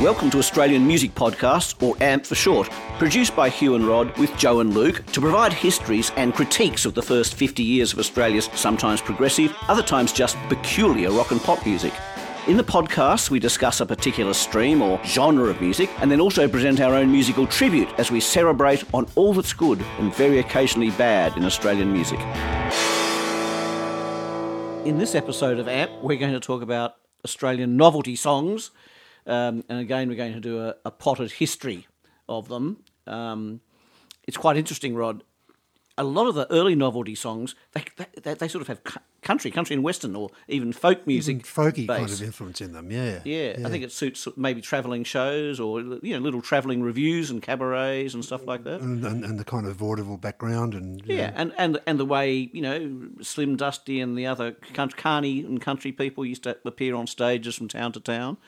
Welcome to Australian Music Podcast, or AMP for short, produced by Hugh and Rod with Joe and Luke to provide histories and critiques of the first 50 years of Australia's sometimes progressive, other times just peculiar rock and pop music. In the podcast, we discuss a particular stream or genre of music and then also present our own musical tribute as we celebrate on all that's good and very occasionally bad in Australian music. In this episode of AMP, we're going to talk about Australian novelty songs. Um, and again, we're going to do a, a potted history of them. Um, it's quite interesting, Rod. A lot of the early novelty songs, they, they, they sort of have country, country and western, or even folk music. Even folky kind base. of influence in them, yeah. Yeah, I think it suits maybe travelling shows or you know little travelling revues and cabarets and stuff like that. And, and, and the kind of vaudeville background and Yeah, know, and, and and the way you know Slim Dusty and the other country, Carney and country people used to appear on stages from town to town,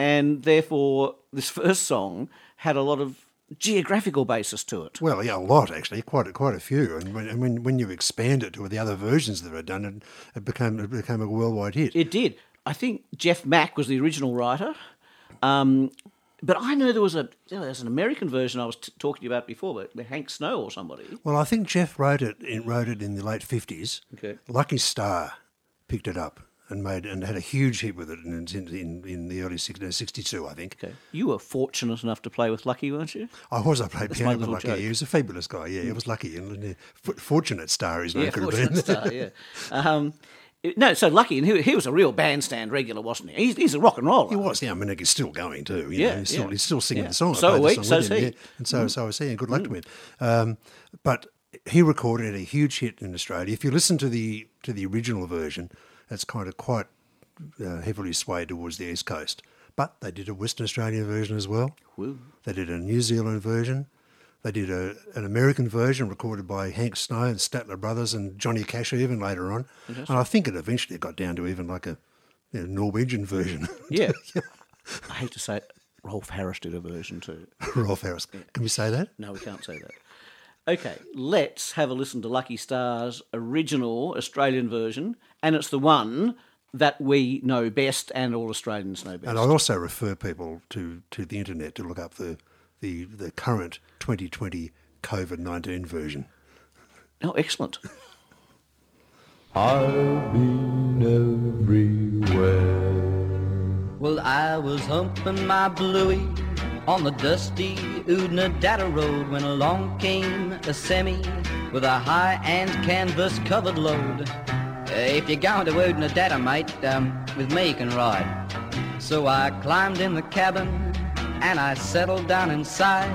and therefore this first song had a lot of geographical basis to it. well, yeah, a lot actually, quite a, quite a few. And when, and when when you expand it to the other versions that were done, it, it became it became a worldwide hit. It did. I think Geoff Mack was the original writer. Um, but I know there was a there was an American version I was t- talking to you about before, but with Hank Snow or somebody. well, I think Geoff wrote it in, wrote it in the late fifties. Okay. Lucky Starr picked it up and made and had a huge hit with it in in, in, the early 60, 62, I think. Okay. You were fortunate enough to play with Lucky, weren't you? I was. I played my piano with Lucky. joke. He was a fabulous guy. Yeah, he was lucky and f- fortunate star. His name Yeah, could have fortunate been. star. Yeah. Um, no, so Lucky, and he, he was a real bandstand regular, wasn't he? He's, he's a rock and roller. He was, yeah. I mean, he's still going too. You Yeah, know, he's still, yeah. he's still singing Yeah. the song. So we, song with him, he. yeah. And so, so was he, and good luck to him. Um, but he recorded a huge hit in Australia. If you listen to the to the original version, it's kind of quite uh, heavily swayed towards the east coast. But they did a Western Australian version as well. They did a New Zealand version. They did a, an American version recorded by Hank Snow and Statler Brothers and Johnny Cash even later on. And I think it eventually got down to even like a you know, Norwegian version. Yeah. I hate to say it, Rolf Harris did a version too. Rolf Harris. Can we say that? No, we can't say that. Okay, let's have a listen to Lucky Starr's original Australian version, and it's the one that we know best and all Australians know best. And I also refer people to, to the internet to look up the, the, the current 2020 COVID 19 version. Oh, excellent. I've been everywhere. Well, I was humping my bluey on the dusty Oodnadatta road when along came a semi with a high-end canvas-covered load. Uh, if you're going to Oodnadatta, mate, um, with me you can ride. So I climbed in the cabin and I settled down inside.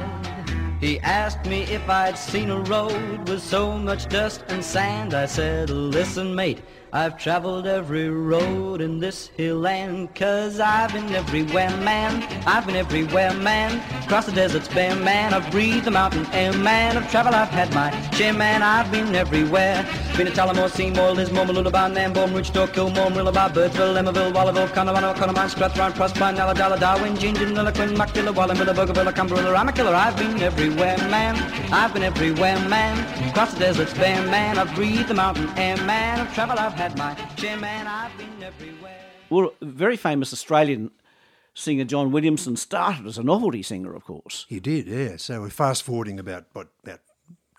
He asked me if I'd seen a road with so much dust and sand. I said, listen, mate, I've traveled every road in this hill land, cause I've been everywhere, man. I've been everywhere, man. Across the deserts bare, man. I've breathed the mountain air, man. I've traveled, I've had my share, man. I've been everywhere. Been to Tullamore, Seymour, Lismore, Mooloolaba, Nambour, Ridgedale, Kilmore, Murwillumbah, Birdsville, Emmaville, Wallaville, Connemara, Connemara, Strathround, Proserpine, Ulladulla, Darwin, Gingin, Lilliquin, Muckadilla, Wallumbilla, Bougainville, Cumberland, I'm a killer. I've been everywhere, man. I've been everywhere, man. Across the deserts bare, man. I've breathed the mountain air, man. I've traveled, I've had my share, man. I've been everywhere. Well, a very famous Australian singer John Williamson started as a novelty singer, of course. He did, yeah. So we're fast forwarding about, what, about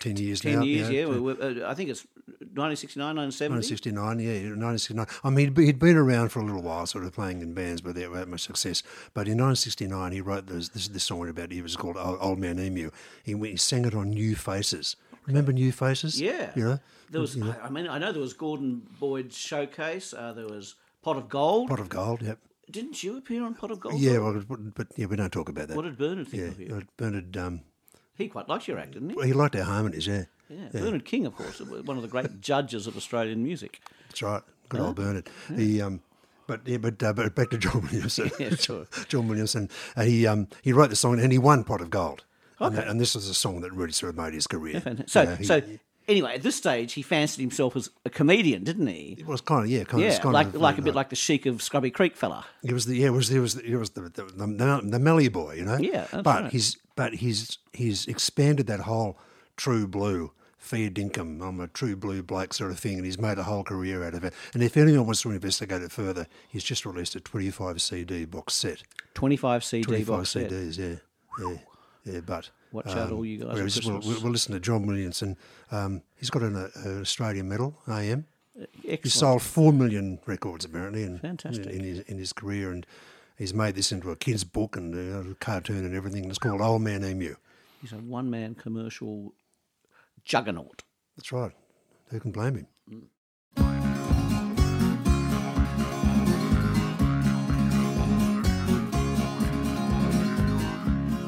10 years Ten now. years, you yeah. know, to we- we- uh, I think it's 1969, 1970. 1969, yeah, 1969. I mean, he'd, he'd been around for a little while, sort of playing in bands, but without much success. But in 1969, he wrote this, this, this song about, it was called Old, Old Man Emu. He, he sang it on New Faces. Remember New Faces? Yeah. You know? There was, I mean, I know there was Gordon Boyd's showcase. Uh, there was Pot of Gold. Pot of Gold, yep. Didn't you appear on Pot of Gold? Yeah, well, but, yeah, we don't talk about that. What did Bernard think yeah, of you? uh, Bernard, um, He quite liked your act, didn't he? well, he liked our harmonies, yeah. Yeah. Bernard King, of course, one of the great judges of Australian music. That's right. Good old Bernard. He, um, but yeah, but uh, but back to John Williamson. Yeah, sure. John Williamson. Uh, he um, he wrote the song and he won Pot of Gold. And, and this was a song that really sort of made his career. So, Yeah, he- so anyway, at this stage, he fancied himself as a comedian, didn't he? it was kind of yeah, kind of Yeah, it's kind like of, like a uh, bit like the Sheik of Scrubby Creek fella. He was the yeah, it was it was the, it was the the, the, the, Melly boy, you know. Yeah, but right. he's but he's he's expanded that whole true blue fair dinkum. I'm a true blue bloke sort of thing, and he's made a whole career out of it. And if anyone wants to investigate it further, he's just released a 25 CD box set. 25 CD 25 box set. CDs, yeah, yeah, yeah. But Watch out, all you guys We'll, we'll, we'll listen to John Williamson. Um, he's got an, uh, an Australian medal, AM. He sold four million records apparently in, Fantastic. in, his in his career, and he's made this into a kid's book and uh, a cartoon and everything. It's called Old Man Emu. He's a one man commercial juggernaut. That's right. Who can blame him?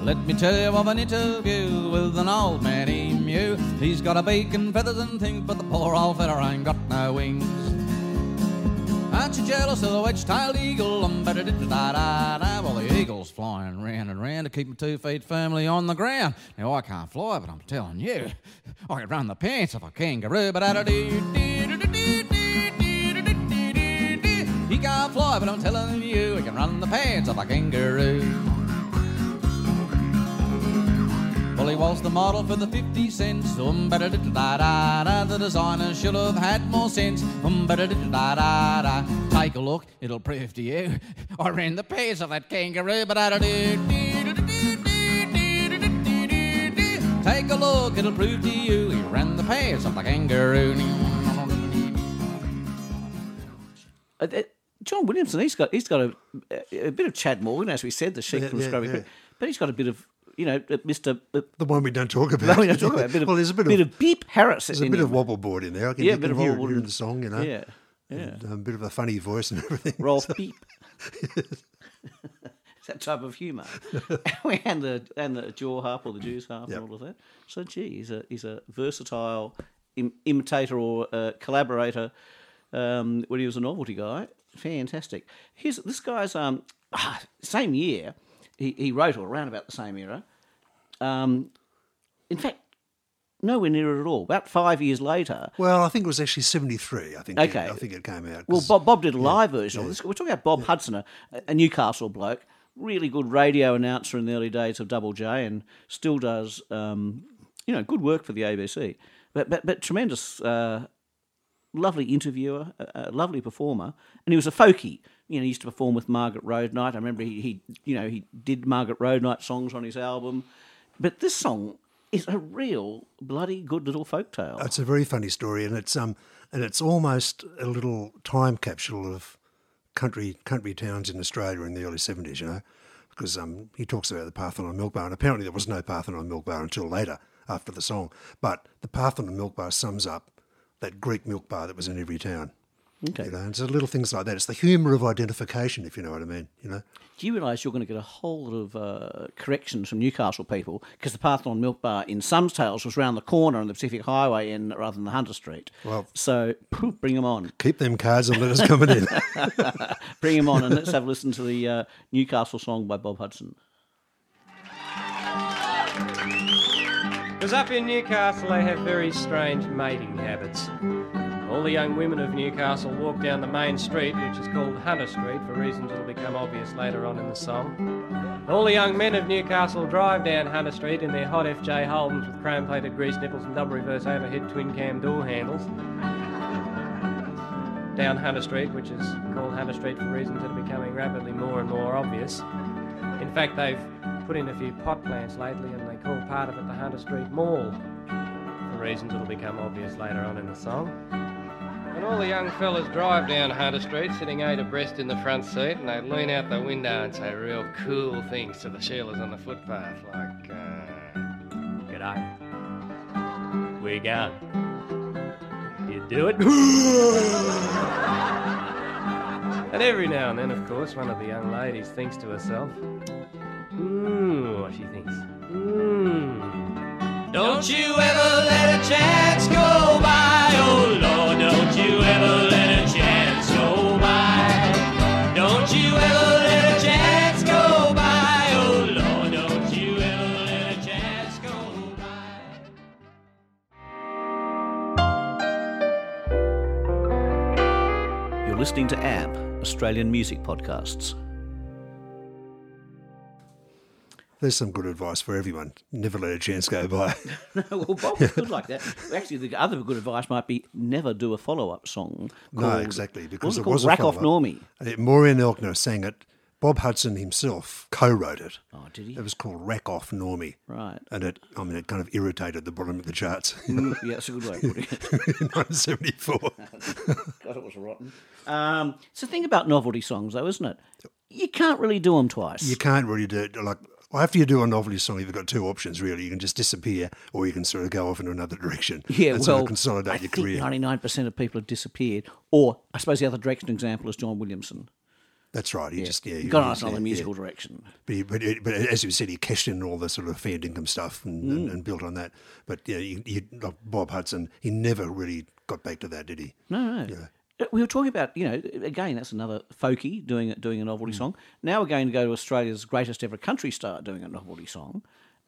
Let me tell you of an interview with an old man emu. He's got a beak and feathers and things, but the poor old feller ain't got no wings. Aren't you jealous of the wedge-tailed eagle? Um, da da da da Well, the eagle's flying round and round to keep my two feet firmly on the ground. Now I can't fly, but I'm telling you, I could run the pants of a kangaroo. But da da He can't fly, but I'm telling you, he can run the pants of a kangaroo. Well, he was the model for the 50 cents. Um, The designer should have had more sense. Um, Take a look, it'll prove to you. I ran the pace of that kangaroo. But Take a look, it'll prove to you. He ran the pace of the kangaroo. John Williamson, he's got he's got a, a bit of Chad Morgan, as we said, the sheep yeah, from yeah, Scrubby yeah. But he's got a bit of you know, Mr. Uh, The one we don't talk about. no, we don't talk about a bit of, well, there's a bit, bit of, of Beep Harris. there's a bit of wobble board in there. I can, Yeah, a bit can of hear, wobble hear in the song, you know. Yeah, yeah. And, um, a bit of a funny voice and everything. Rolf Beep. that type of humour. and the and the jaw harp or the Jews harp Yep. and all of that. So gee, he's a he's a versatile Im- imitator or uh, collaborator. Um, when he was a novelty guy, fantastic. Here's this guy's um ah, same year. He he wrote or around about the same era. Um, in fact, nowhere near it at all. About five years later, Well, I think it was actually 73. I think. Okay. I think it came out. Well, Bob, Bob did a live version of this. We're talking about Bob Hudson, a, a Newcastle bloke, really good radio announcer in the early days of Double J, and still does, um, you know, good work for the ABC. But but, but tremendous, uh, lovely interviewer, a, a lovely performer, and he was a folkie. You know, he used to perform with Margret RoadKnight. I remember he, he you know, he did Margret RoadKnight songs on his album. But this song is a real bloody good little folk tale. It's a very funny story, and it's um, and it's almost a little time capsule of country country towns in Australia in the early seventies. You know, because um, he talks about the Parthenon Milk Bar, and apparently there was no Parthenon Milk Bar until later after the song. But the Parthenon Milk Bar sums up that Greek milk bar that was in every town. Okay. You know, and so little things like that. It's the humour of identification, if you know what I mean. You know. Do you realise you're going to get a whole lot of uh, corrections from Newcastle people because the Parthenon Milk Bar in Sums Tales was round the corner on the Pacific Highway in rather than the Hunter Street. Well- so phew, bring them on, Keep them cards and let us coming in. bring them on, and let's have a listen to the uh, Newcastle song by Bob Hudson. Because up in Newcastle, they have very strange mating habits. All the young women of Newcastle walk down the main street, which is called Hunter Street, for reasons that will become obvious later on in the song. All the young men of Newcastle drive down Hunter Street in their hot FJ Holdens with chrome plated grease nipples and double reverse overhead twin cam door handles. Down Hunter Street, which is called Hunter Street for reasons that are becoming rapidly more and more obvious. In fact, they've put in a few pot plants lately and they call part of it the Hunter Street Mall, for reasons that'll become obvious later on in the song. And all the young fellas drive down Hunter Street, sitting eight abreast in the front seat, and they lean out the window and say real cool things to the Sheilas on the footpath, like, uh, G'day. Where going? You do it? and every now and then, of course, one of the young ladies thinks to herself, Mmm, what she thinks. Mmm. Don't you ever let a chance go You're listening to AMP, Australian Music Podcasts. There's some good advice for everyone. Never let a chance go by. no, well, Bob was good like that. Actually, the other good advice might be never do a follow-up song. no, exactly. Because was it it called? was Rack Off. Normie. Uh, Maureen Elkner sang it. Bob Hudson himself co-wrote it. Oh, did he? It was called Rack Off Normie. Right. And it, I mean, it kind of irritated the bottom of the charts Mm, yeah, that's a good way of putting it. 1974. God, it was rotten. Um, it's the thing about novelty songs, though, isn't it? You can't really do them twice. you can't really do it. Like, after you do a novelty song, you've got two options, really. You can just disappear or you can sort of go off in another direction yeah, and well, sort of consolidate I your think career. ninety-nine percent of people have disappeared. Or I suppose the other direction example is John Williamson. That's right. He Yeah, just, yeah. he got he- us another yeah, musical yeah. direction. But, he, but, it, but as you said, he cashed in all the sort of fair income stuff and, Mm. and, and built on that. But yeah, you, you, like Bob Hudson, he never really got back to that, did he? No, no. Uh, We were talking about, you know, again, that's another folkie doing doing a novelty Mm. song. Now we're going to go to Australia's greatest ever country star doing a novelty song,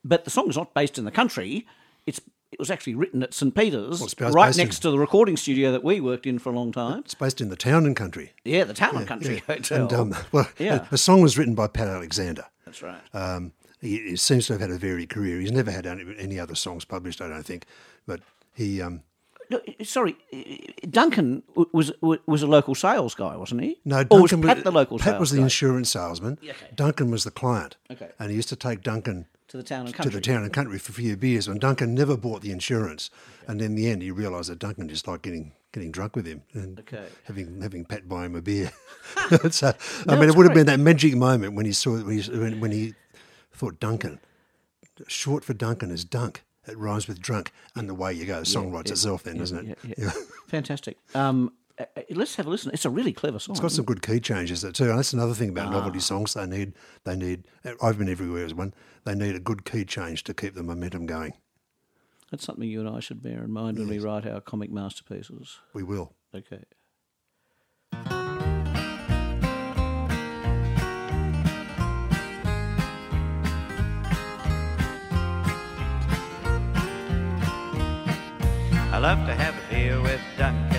but the song is not based in the country. It's it was actually written at St Peter's, Well, right based in- next to the recording studio that we worked in for a long time. It's based in the town and country. Yeah, the Town and Country Hotel. And, um, well, Yeah. the song was written by Pat Alexander. that's right. Um, he, he seems to have had a varied career. He's never had any, any other songs published, I don't think. But he, um, No, sorry, Duncan was was a local sales guy, wasn't he? no, or Duncan was Pat the local Pat was the guy insurance salesman. Yeah, okay. Duncan was the client. Okay. And he used to take Duncan to the Town and to Country. the town and country for a few beers. And Duncan never bought the insurance. And in the end, he realised that Duncan just liked getting getting drunk with him and Okay. having having Pat buy him a beer. so, I mean, it would have been that magic moment when he saw when he, when, when he thought Duncan, short for Duncan is dunk. It rhymes with drunk, and away you go. The song writes itself, then, doesn't it? Yeah, yeah. Fantastic. Um, uh, uh, Uh, uh, let's have a listen. It's a really clever song. It's got some good key changes there too. And that's another thing about Ah. novelty songs. They need, they need. Uh, I've been everywhere as one. They need a good key change to keep the momentum going. That's something you and I should bear in mind when we write our comic masterpieces. We will. Okay. I love to have a beer with Duncan.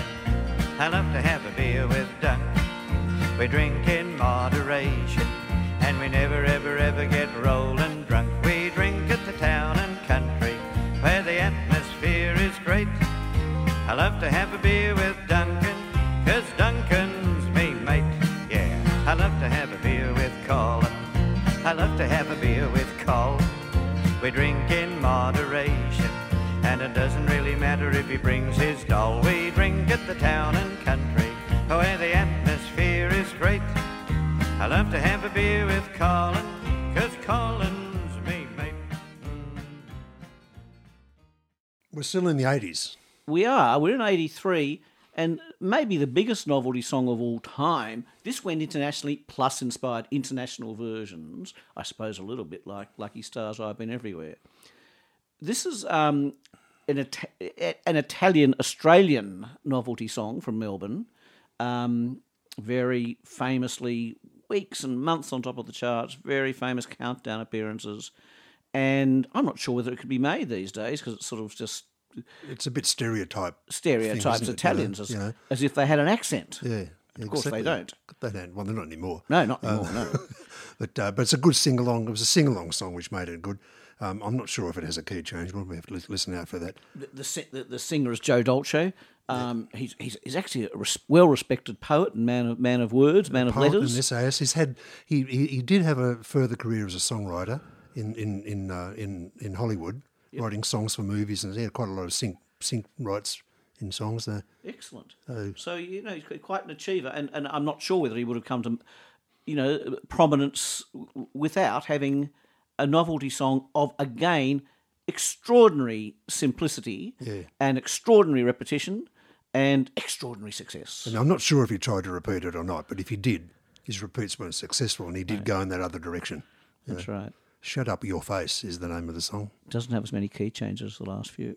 I love to have a beer with Duncan. We drink in moderation, and we never, ever, ever get rolling drunk. We drink at the town and country, where the atmosphere is great. I love to have a beer with Duncan, 'cause Duncan's me mate. Yeah, I love to have a beer with Colin. I love to have a beer with Col. We drink in moderation, doesn't really matter if he brings his doll. We drink at the town and country, where the atmosphere is great. I love to have a beer with Colin, 'cause Colin's me mate. We're still in the eighties. We are. We're in 83, and maybe the biggest novelty song of all time. This went internationally, plus inspired international versions. I suppose a little bit like Lucky Starr's, I've Been Everywhere. This is um, an, Ita- an Italian Australian novelty song from Melbourne. Um, very famously, weeks and months on top of the charts, very famous countdown appearances. And I'm not sure whether it could be made these days because it's sort of just It's a bit stereotype. stereotypes thing, isn't? You know, Italians as, you know. as if they had an accent. Yeah. Of course they don't. They don't. Well, they're not anymore. No, not anymore. no. But uh, but it's a good sing along. It was a sing along song which made it good. Um, I'm not sure if it has a key change. We'll have to listen out for that. The, the, the, the singer is Joe Dolce. Um, he's, he's he's actually a res- well-respected poet and man of man of words, man of letters. and essayist. He's had he, he he did have a further career as a songwriter in in in uh, in, in Hollywood, writing songs for movies, and he had quite a lot of sync sync rights in songs there. Excellent. Oh. So you know he's quite an achiever, and, and I'm not sure whether he would have come to, you know, prominence without having a novelty song of again extraordinary simplicity Yeah. and extraordinary repetition and extraordinary success. And I'm not sure if he tried to repeat it or not, but if he did, his repeats weren't successful, and he did go in that other direction. That's right. Shut up, your face is the name of the song. Doesn't have as many key changes as the last few.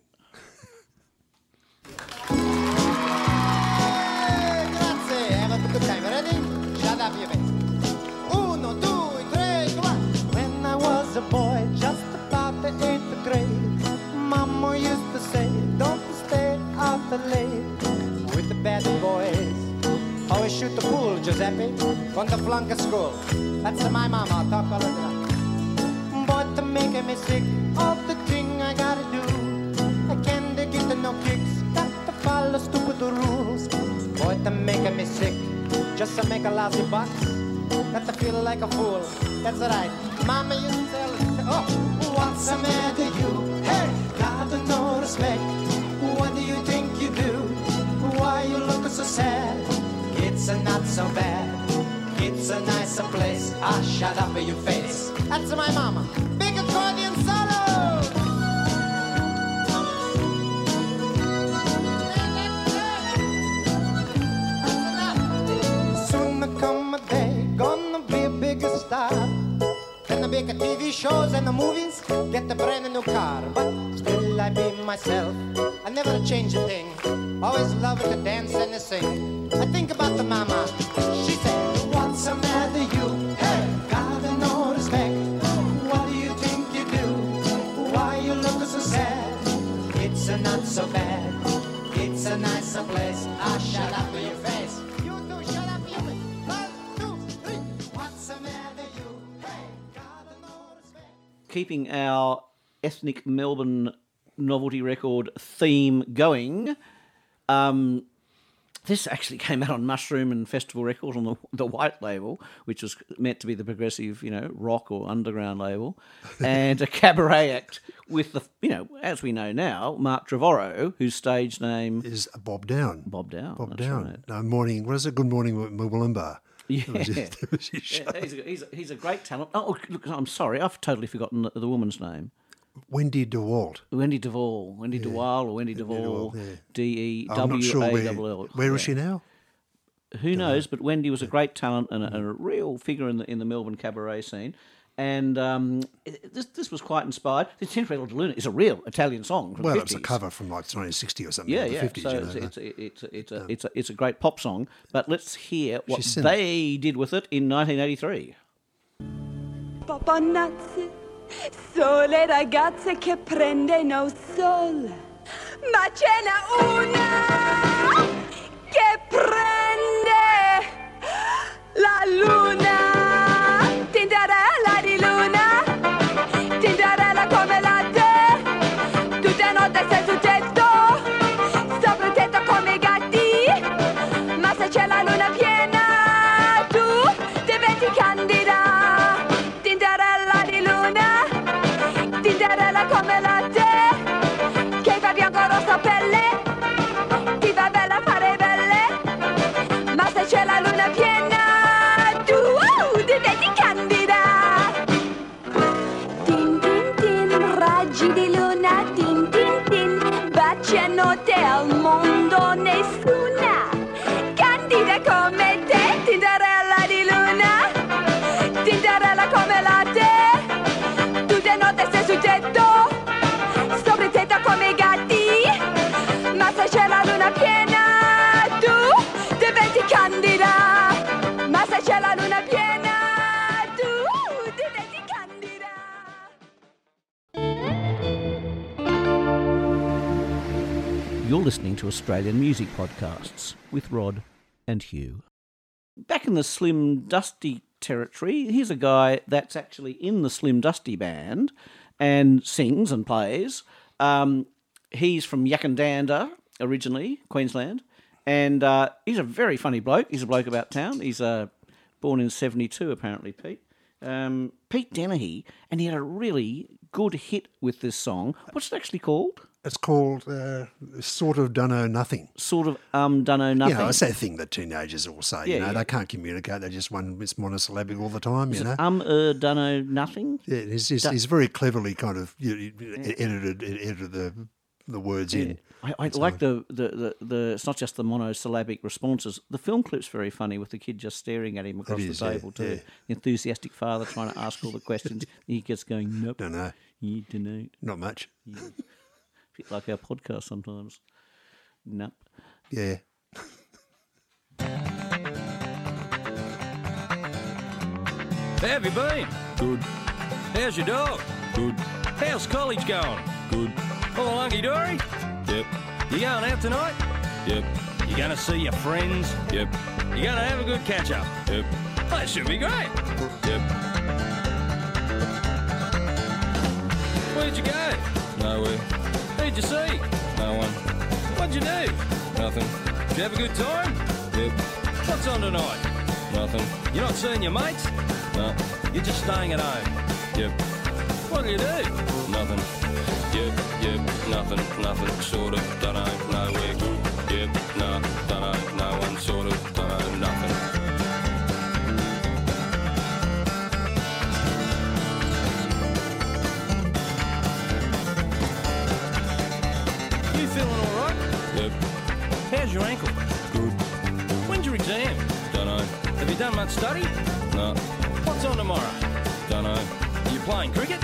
Grazie, Shoot the pool, Giuseppe, from the of school. That's my mama, talk all of that. But to make me sick of the thing I gotta do. I can't get the no kicks, got to follow stupid rules. Boy, they're making me sick, just to make a lousy buck. Got to feel like a fool, that's right. Mama used to tell oh, what's the matter so bad. It's a nicer place. Ah, shut up in your face. That's my mama. Big accordion solo. Soon there come a day, gonna be a bigger star. Gonna be a TV shows and the movies, get a brand new car. But still I be myself. I never change a thing. Always love to dance and to sing. I think about the mama. She said, What's the matter you? Hey, gotta no respect. What do you think you do? Why you look so sad? It's a not so bad. It's a nicer place. Ah, shut up in your face. Keeping our ethnic Melbourne novelty record theme going. Um, this actually came out on Mushroom and Festival Records on the, the white label, which was meant to be the progressive, you know, rock or underground label, and a cabaret act with the, you know, as we know now, Mark Trevorrow, whose stage name Is Bob Downe. Bob Downe. Bob Downe. right. No, morning. What is it? Good morning, Mwillimba. Yeah. That was his- that was his show. Yeah, he's, a, he's, a, he's a great talent. Oh, look, I'm sorry, I've totally forgotten the, the woman's name. Wendy DeWalt. Wendy Duvall, Wendy DeWall or Wendy Duvall, Duvall, yeah. D E I'm not W sure A where. double L. Where is she now? Who knows? But Wendy was a great talent and a, and a real figure in the in the Melbourne cabaret scene. And um, it- this this was quite inspired. The Tintarella di Luna is a real Italian song. From Well, the it's a cover from like 1960 or something. Yeah, yeah. 50s, so you it's, know. it's, it's, a, it's, a, it's, a, it's a great pop song. But let's hear what they did with it in 1983. Papanazzi, sole ragazze che prendono sol, ma ce n'è una che prende la luna, You're listening to Australian Music Podcasts with Rod and Hugh. Back in the Slim Dusty territory, here's a guy that's actually in the Slim Dusty band and sings and plays. Um, he's from Yackandandah originally, Queensland, and uh, he's a very funny bloke. He's a bloke about town. He's uh, born in 72, apparently, Pete. Um, Pete Denahy, and he had a really good hit with this song. What's it actually called? It's called uh, Sort of Dunno Nothing. Sort of um, dunno nothing. You know, it's that thing that teenagers all say. you Yeah, know, yeah. they can't communicate. They just one it's monosyllabic all the time. Is you know, um, uh, dunno nothing? yeah, he's, he's, he's very cleverly kind of you, you, edited edited the the words in. I, I like the, the, the, the, it's not just the monosyllabic responses. The film clip's very funny with the kid just staring at him across is, the yeah, table, too. yeah. The enthusiastic father trying to ask all the questions. he gets going, nope. Don't know, You don't know. not much. bit like our podcast sometimes. Nap. Yeah, How have you been? Good. How's your dog? Good. How's college going? Good. All hunky dory? Yep. You going out tonight? Yep. You gonna see your friends? Yep. You gonna have a good catch up? Yep. That should be great. Yep. Where'd you go? Nowhere. Who'd you see? No one. What'd you do? Nothing. Did you have a good time? Yep. What's on tonight? Nothing. You're not seeing your mates? No. You're just staying at home? Yep. What'll you do? Nothing. Yep, yep, nothing, nothing, sort of, dunno, nowhere done much study? No. What's on tomorrow? Dunno. You playing cricket?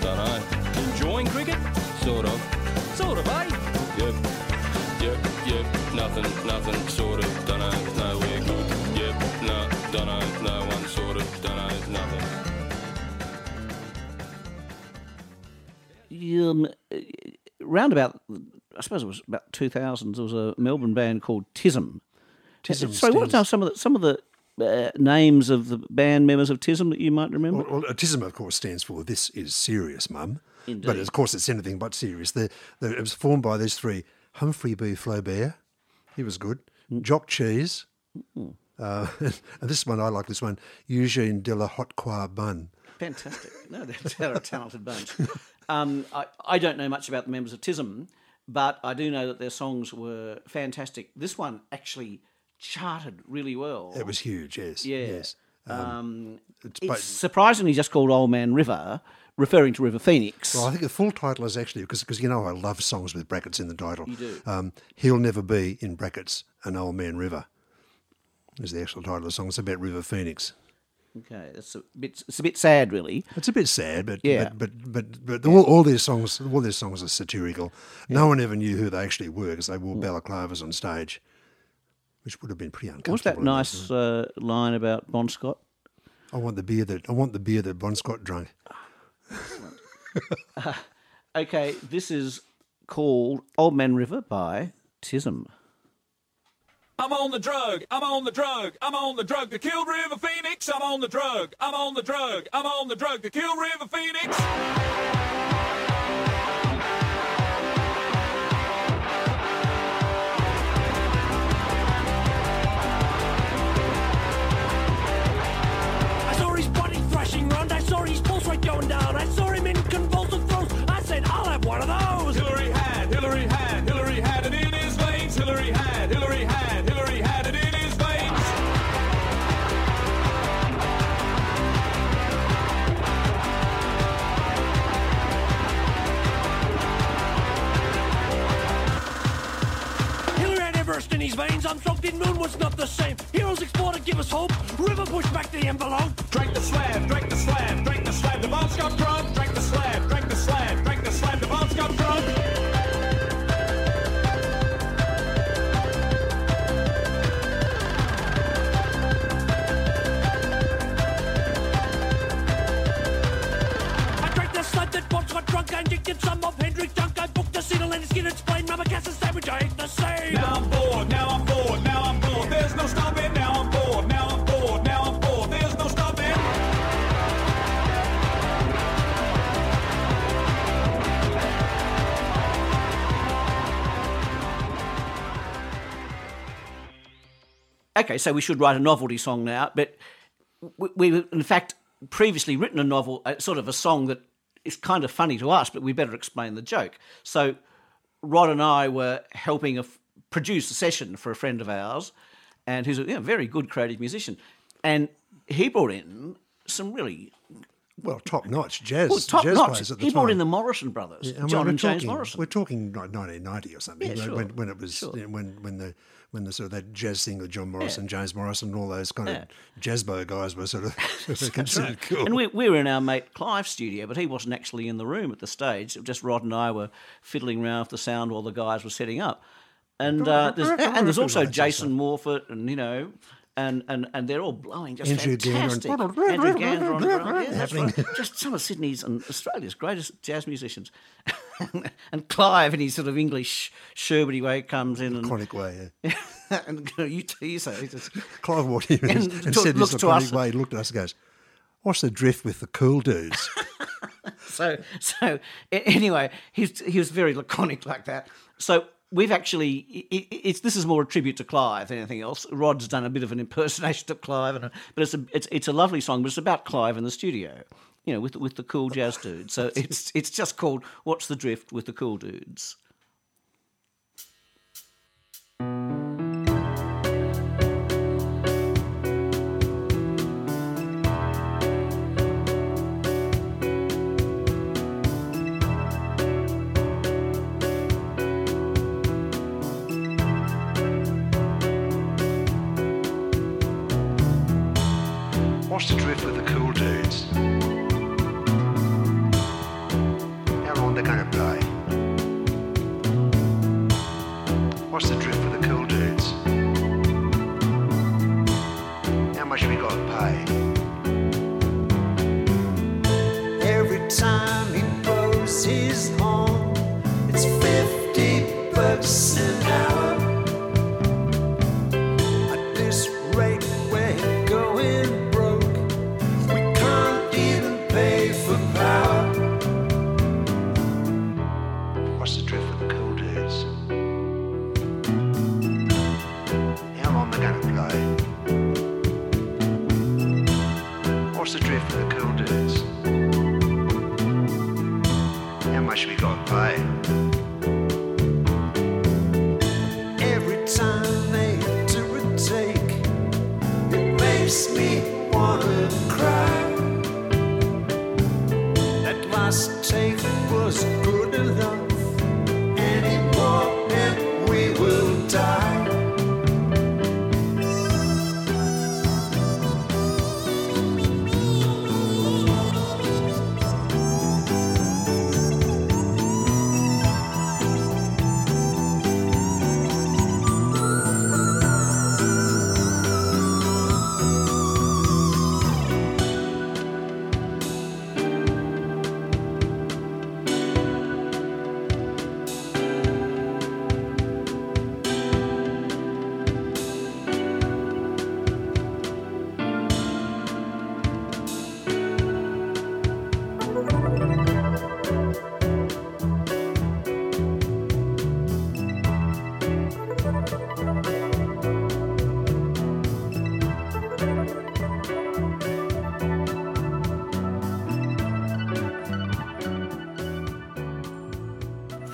Dunno. Enjoying cricket? Sort of. Sort of, eh? Yep. Yep, yep. Nothing, nothing, sort of, dunno, nowhere good. Yep, no, dunno, no one, sort of, dunno, nothing. um, round about, I suppose it was about 2000s, there was a Melbourne band called Tism. Tism Sorry, what are some of the, some of the uh, names of the band members of Tism that you might remember? Well, well, autism, of course, stands for "This is serious, Mum." Indeed. But of course, it's anything but serious. The, the, it was formed by these three: Humphrey B. Flaubert, he was good. Mm. Jock Cheese, uh, and this one I like. This one, Eugene de la Hot Bun. Fantastic. No, they're, they're a talented bunch. Um, I, I don't know much about the members of Tism, but I do know that their songs were fantastic. This one actually charted really well. It was huge. Yes. Yeah. Yes. Um, it's it's ba- surprisingly just called Old Man River, referring to River Phoenix. Well, I think the full title is actually because you know I love songs with brackets in the title. You do. Um, He'll never be in brackets an old man river. Is the actual title of the song. It's about River Phoenix. Okay, it's a bit. It's a bit sad, really. It's a bit sad, but Yeah. but but but, but all, all their songs, all these songs are satirical. No one ever knew who they actually were because they wore balaclavas on stage, which would have been pretty uncomfortable. What's that nice uh, line about Bon Scott? I want the beer that I want the beer that Bon Scott drank. Okay, this is called Old Man River by Tism. I'm on the drug, I'm on the drug, I'm on the drug to kill River Phoenix. I'm on the drug, I'm on the drug, I'm on the drug to kill River Phoenix. Okay, so we should write a novelty song now, but we- we've in fact previously written a novel, uh, sort of a song that is kind of funny to us, but we better explain the joke. So Rod and I were helping a f- produce a session for a friend of ours, and who's a you know, very good creative musician, and he brought in some really Well, top notch jazz. well, top jazz notch. players at the He brought in the Morrison brothers, Yeah, John we're and James talking- Morrison. We're talking like 1990 or something. Yeah, sure. when, when it was Sure. you know, when when the when the sort of that jazz with John Morrison, James Morrison, and all those kind of jazzbo guys were sort of, sort of That's considered right. cool. And we, we were in our mate Clive's studio, but he wasn't actually in the room at the stage. It was just Rod and I were fiddling around with the sound while the guys were setting up. And uh, there's, and there's also Jason Morford, and you know, and, and, and they're all blowing just Andrew Gander and- fantastic. Andrew Gander on the. Yeah, right. Just some of Sydney's and Australia's greatest jazz musicians. and Clive, in his sort of English sherbety way, comes in and Laconic way, yeah. and you know, you tease her. He says, Clive walked in and, And and to- said this to laconic us- way. He looked at us and goes, "What's the drift with the cool dudes?" so so anyway, he's he was very laconic like that. So we've actually i i it's this is more a tribute to Clive than anything else. Rod's done a bit of an impersonation of Clive, and a, but it's a it's it's a lovely song, but it's about Clive in the studio. You know, with with the cool jazz dudes. So it's it's just called "What's the Drift" with the cool dudes. What's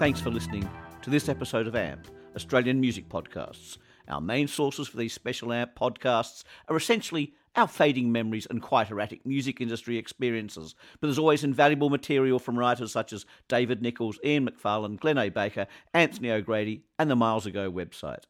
Thanks for listening to this episode of AMP, Australian Music Podcasts. Our main sources for these special AMP podcasts are essentially our fading memories and quite erratic music industry experiences, but there's always invaluable material from writers such as David Nichols, Ian McFarlane, Glenn A. Baker, Anthony O'Grady, and the Milesago website.